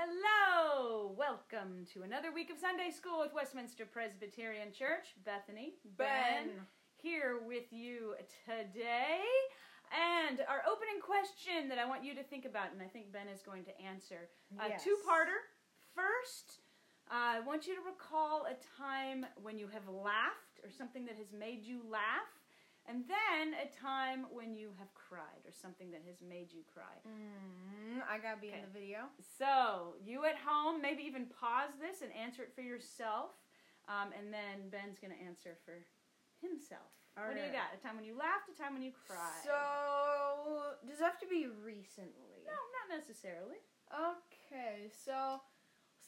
Hello! Welcome to another week of Sunday School with Westminster Presbyterian Church. Bethany, Ben. here with you today. And our opening question that I want you to think about, and I think Ben is going to answer, a Yes. two-parter. First, uh, I want you to recall a time when you have laughed or something that has made you laugh, and then a time when you have cried or something that has made you cry. Mm, I gotta be Okay. in the video. So, you at home, maybe even pause this and answer it for yourself. Um, and then Ben's going to answer for himself. what do you got? A time when you laughed, a time when you cried? So does it have to be recently? no, not necessarily. Okay, so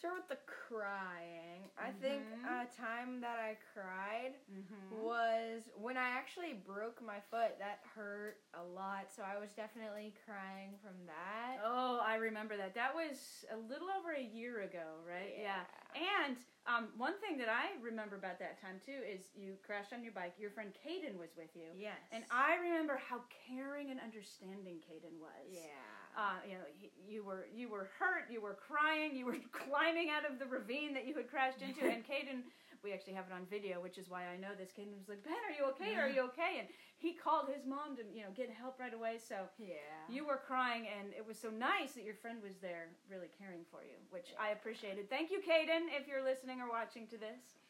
start with the crying. I think Mhm. a time that I cried Mm-hmm. was when I actually broke my foot. That hurt a lot, so I was definitely crying from that. Oh, I remember that. That was a little over a year ago, right? Yeah. And um, one thing that I remember about that time too is you crashed on your bike. Your friend Caden was with you. Yes. And I remember how caring and understanding Caden was. Yeah. Uh, you know, you were you were hurt, you were crying, you were climbing out of the ravine that you had crashed into, and Caden, we actually have it on video, which is why I know this. Caden was like, "Ben, are you okay? Are you okay?" And he called his mom to you know get help right away. So yeah. you were crying, and it was so nice that your friend was there, really caring for you, which I appreciated. Thank you, Caden, if you're listening or watching to this.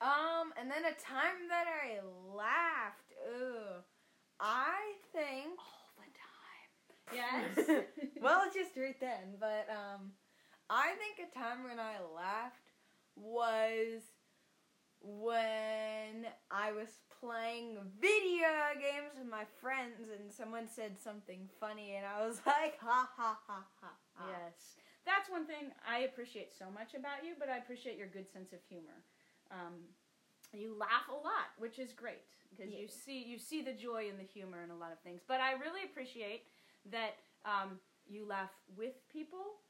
Um, and then a time that I laughed. Ugh. I think. All the time. Yes. well, it's just right then, but um, I think a time when I laughed was when I was playing video games with my friends and someone said something funny and I was like, ha ha ha ha. ha. Yes, that's one thing I appreciate so much about you, but I appreciate your good sense of humor. Um, you laugh a lot, which is great because you see you see the joy and the humor in a lot of things. But I really appreciate that um, you laugh with people,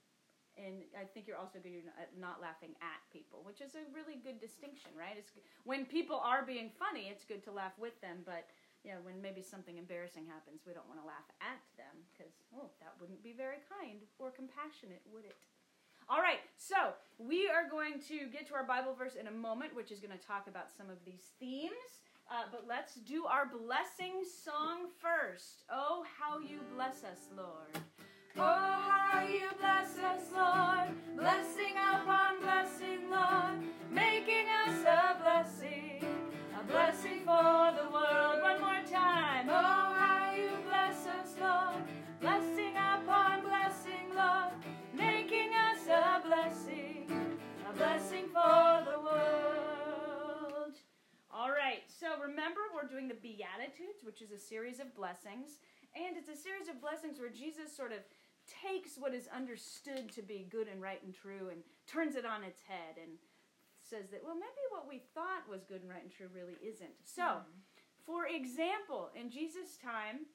and I think you're also good at not laughing at people, which is a really good distinction, right? It's when people are being funny, it's good to laugh with them, but know, when maybe something embarrassing happens, we don't want to laugh at them because, oh, that wouldn't be very kind or compassionate, would it? All right, so we are going to get to our Bible verse in a moment, which is going to talk about some of these themes. Uh, but let's do our blessing song first. Oh, how you bless us, Lord. Oh, how you bless us, Lord. Blessing upon blessing, Lord. Remember we're doing the Beatitudes, which is a series of blessings. And it's a series of blessings where Jesus sort of takes what is understood to be good and right and true and turns it on its head and says that, well, maybe what we thought was good and right and true really isn't. So, for example, in Jesus' time,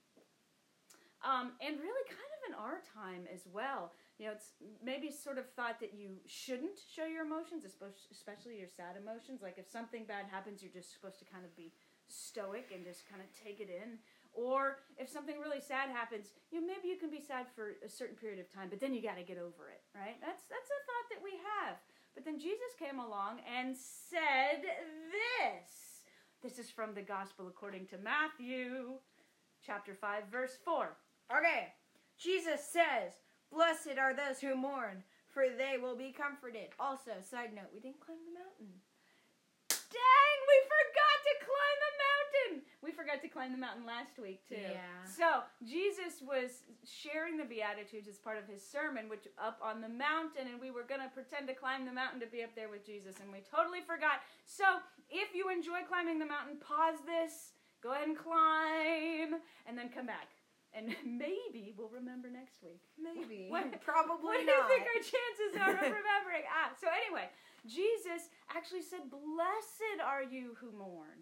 um, and really kind of in our time as well, you know, it's maybe sort of thought that you shouldn't show your emotions, especially your sad emotions. Like if something bad happens, you're just supposed to kind of be stoic and just kind of take it in. Or if something really sad happens, you know, maybe you can be sad for a certain period of time, but then you got to get over it, right? That's that's a thought that we have. But then Jesus came along and said this. This is from the Gospel according to Matthew, chapter 5, verse 4. Okay, Jesus says, Blessed are those who mourn, for they will be comforted. Also, side note, we didn't climb the mountain. Dang, we forgot to climb the mountain. We forgot to climb the mountain last week too. Yeah. So Jesus was sharing the Beatitudes as part of his sermon, which up on the mountain, and we were gonna pretend to climb the mountain to be up there with Jesus, and we totally forgot. So if you enjoy climbing the mountain, pause this, go ahead and climb, and then come back. And maybe we'll remember next week. Maybe. What- Probably What do you think our chances are of remembering? ah, so anyway, Jesus actually said, Blessed are you who mourn,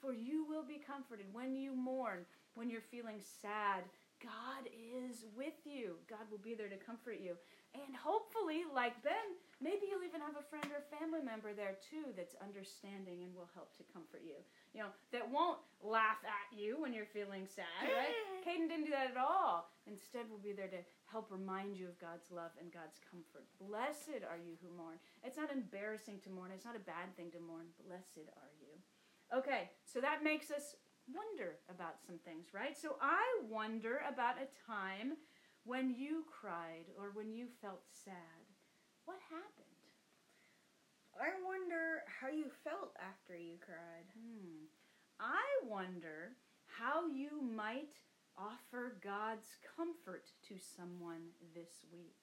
for you will be comforted. When you mourn, when you're feeling sad, God is with you. God will be there to comfort you. And hopefully, like Ben, maybe you'll even have a friend or family member there too that's understanding and will help to comfort you. You know, that won't laugh at you when you're feeling sad, right? Caden didn't do that at all. Instead, we'll be there to help remind you of God's love and God's comfort. Blessed are you who mourn. It's not embarrassing to mourn, it's not a bad thing to mourn. Blessed are you. Okay, so that makes us wonder about some things, right? So I wonder about a time when you cried or when you felt sad. What happened? I wonder how you felt after you cried. Hmm. I wonder how you might offer God's comfort to someone this week.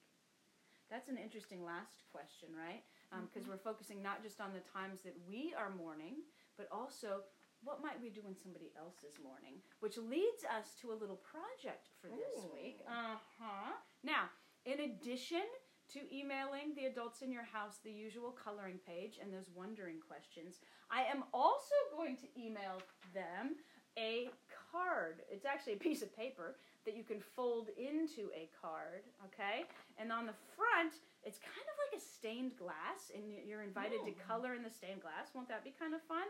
That's an interesting last question, right? Because um, we're focusing not just on the times that we are mourning, but also what might we do in somebody else's mourning? Which leads us to a little project for this Ooh. week. Uh huh. Now, in addition to emailing the adults in your house the usual coloring page and those wondering questions, I am also going to email them a card. It's actually a piece of paper that you can fold into a card, okay? And on the front, it's kind of like a stained glass, and you're invited to color in the stained glass. Won't that be kind of fun?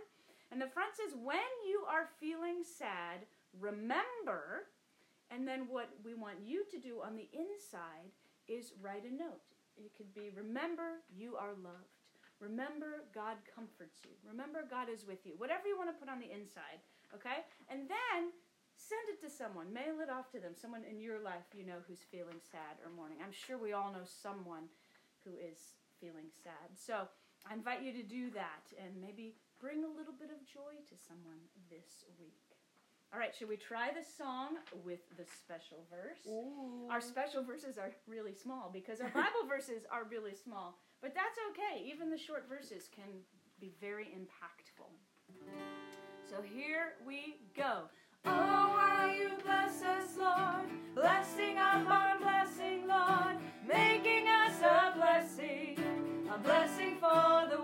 And the front says, When you are feeling sad, remember. And then what we want you to do on the inside is write a note. It could be, Remember you are loved. Remember God comforts you. Remember God is with you. Whatever you want to put on the inside, okay? And then send it to someone. Mail it off to them. Someone in your life you know who's feeling sad or mourning. I'm sure we all know someone who is feeling sad. So I invite you to do that and maybe bring a little bit of joy to someone this week. All right, should we try the song with the special verse? Ooh. Our special verses are really small because our Bible verses are really small. But that's okay. Even the short verses can be very impactful. So here we go. Oh, you bless us, Lord. Blessing upon blessing, Lord. Making us a blessing. A blessing for the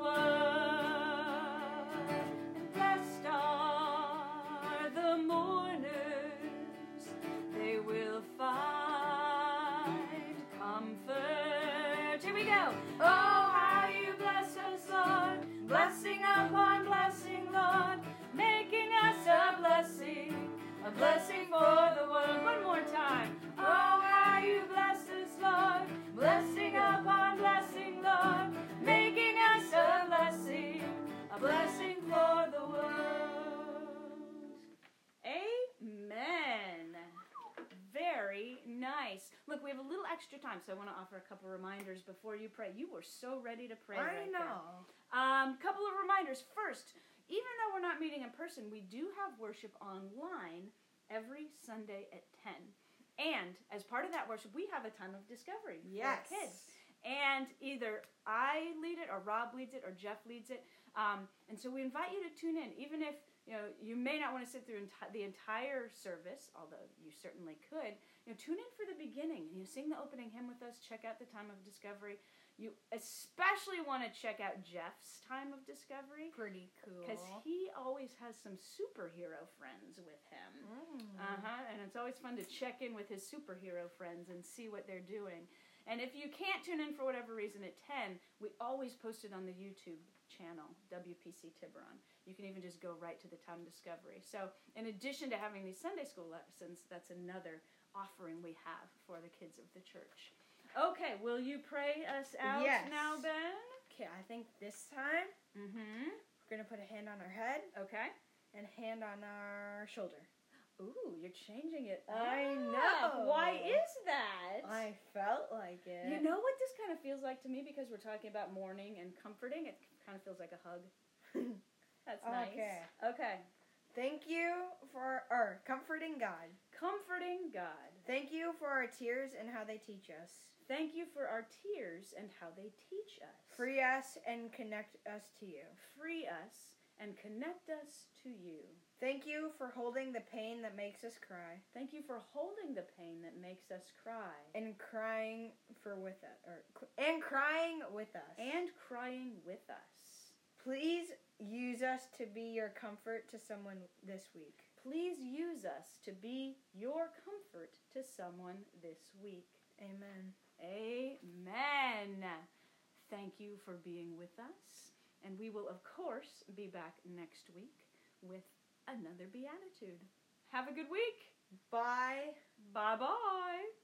extra time, so I want to offer a couple reminders before you pray. You were so ready to pray. I right know. Um, couple of reminders. First, even though we're not meeting in person, we do have worship online every Sunday at 10. And as part of that worship, we have a time of discovery for Yes. kids. And either I lead it, or Rob leads it, or Jeff leads it. Um, and so we invite you to tune in, even if you know you may not want to sit through enti- the entire service, although you certainly could. You know, tune in for the beginning. And you sing the opening hymn with us. Check out the time of discovery. You especially want to check out Jeff's time of discovery Pretty cool. because he always has some superhero friends with him. Mm. Uh huh. And it's always fun to check in with his superhero friends and see what they're doing. And if you can't tune in for whatever reason at 10, we always post it on the YouTube channel, WPC Tiburon. You can even just go right to the time discovery. So, in addition to having these Sunday school lessons, that's another offering we have for the kids of the church. Okay, will you pray us out Yes. now, Ben? Okay, I think this time Mm hmm. we're gonna put a hand on our head Okay. and hand on our shoulder. Ooh, you're changing it. I up. know. Why is that? I felt like it. You know what this kind of feels like to me because we're talking about mourning and comforting? It kind of feels like a hug. That's nice. Okay. Okay. Thank you for our comforting God. Comforting God. Thank you for our tears and how they teach us. Thank you for our tears and how they teach us. Free us and connect us to you. Free us and connect us to you. Thank you for holding the pain that makes us cry Thank you for holding the pain that makes us cry and crying for with us or and crying with us. and crying with us. please use us to be your comfort to someone this week. Please use us to be your comfort to someone this week. Amen. Amen. Thank you for being with us. And we will, of course, be back next week with another Beatitude. Have a good week. Bye. Bye bye.